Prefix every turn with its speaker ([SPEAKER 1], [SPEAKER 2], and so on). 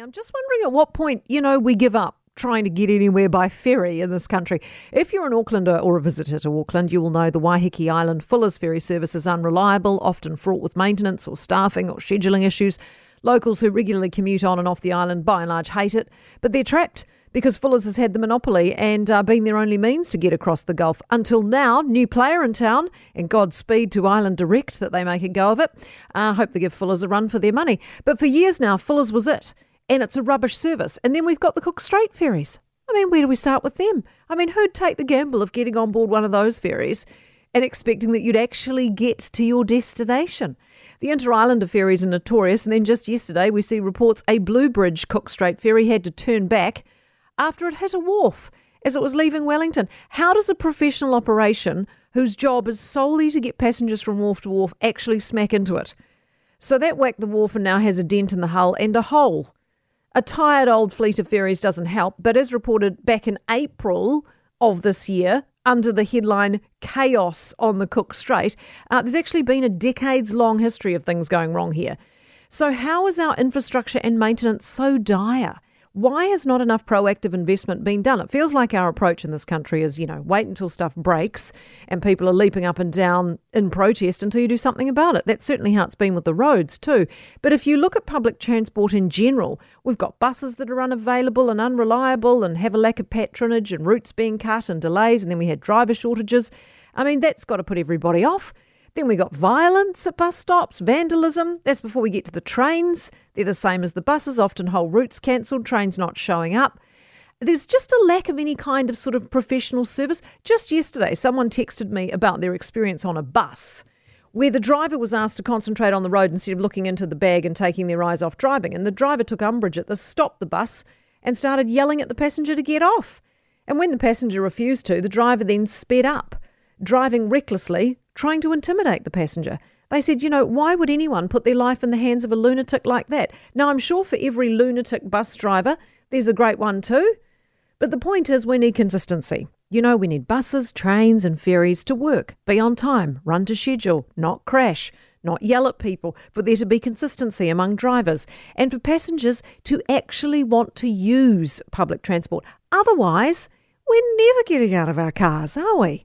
[SPEAKER 1] I'm just wondering at what point, you know, we give up trying to get anywhere by ferry in this country. If you're an Aucklander or a visitor to Auckland, you will know the Waiheke Island Fuller's ferry service is unreliable, often fraught with maintenance or staffing or scheduling issues. Locals who regularly commute on and off the island by and large hate it, but they're trapped because Fuller's has had the monopoly and uh, been their only means to get across the Gulf. Until now, new player in town, and Godspeed to Island Direct that they make a go of it. I uh, hope they give Fuller's a run for their money. But for years now, Fuller's was it and it's a rubbish service. And then we've got the Cook Strait ferries. I mean, where do we start with them? I mean, who'd take the gamble of getting on board one of those ferries and expecting that you'd actually get to your destination? The Interislander ferries are notorious, and then just yesterday we see reports a Bluebridge Cook Strait ferry had to turn back after it hit a wharf as it was leaving Wellington. How does a professional operation whose job is solely to get passengers from wharf to wharf actually smack into it? So that whacked the wharf and now has a dent in the hull and a hole a tired old fleet of ferries doesn't help, but as reported back in April of this year, under the headline Chaos on the Cook Strait, uh, there's actually been a decades long history of things going wrong here. So, how is our infrastructure and maintenance so dire? Why has not enough proactive investment been done? It feels like our approach in this country is, you know, wait until stuff breaks and people are leaping up and down in protest until you do something about it. That's certainly how it's been with the roads too. But if you look at public transport in general, we've got buses that are unavailable and unreliable and have a lack of patronage and routes being cut and delays, and then we had driver shortages. I mean, that's got to put everybody off. Then we got violence at bus stops, vandalism. That's before we get to the trains. They're the same as the buses, often whole routes cancelled, trains not showing up. There's just a lack of any kind of sort of professional service. Just yesterday, someone texted me about their experience on a bus where the driver was asked to concentrate on the road instead of looking into the bag and taking their eyes off driving. And the driver took umbrage at this, stopped the bus, and started yelling at the passenger to get off. And when the passenger refused to, the driver then sped up, driving recklessly, trying to intimidate the passenger. They said, you know, why would anyone put their life in the hands of a lunatic like that? Now, I'm sure for every lunatic bus driver, there's a great one too. But the point is, we need consistency. You know, we need buses, trains, and ferries to work, be on time, run to schedule, not crash, not yell at people, for there to be consistency among drivers, and for passengers to actually want to use public transport. Otherwise, we're never getting out of our cars, are we?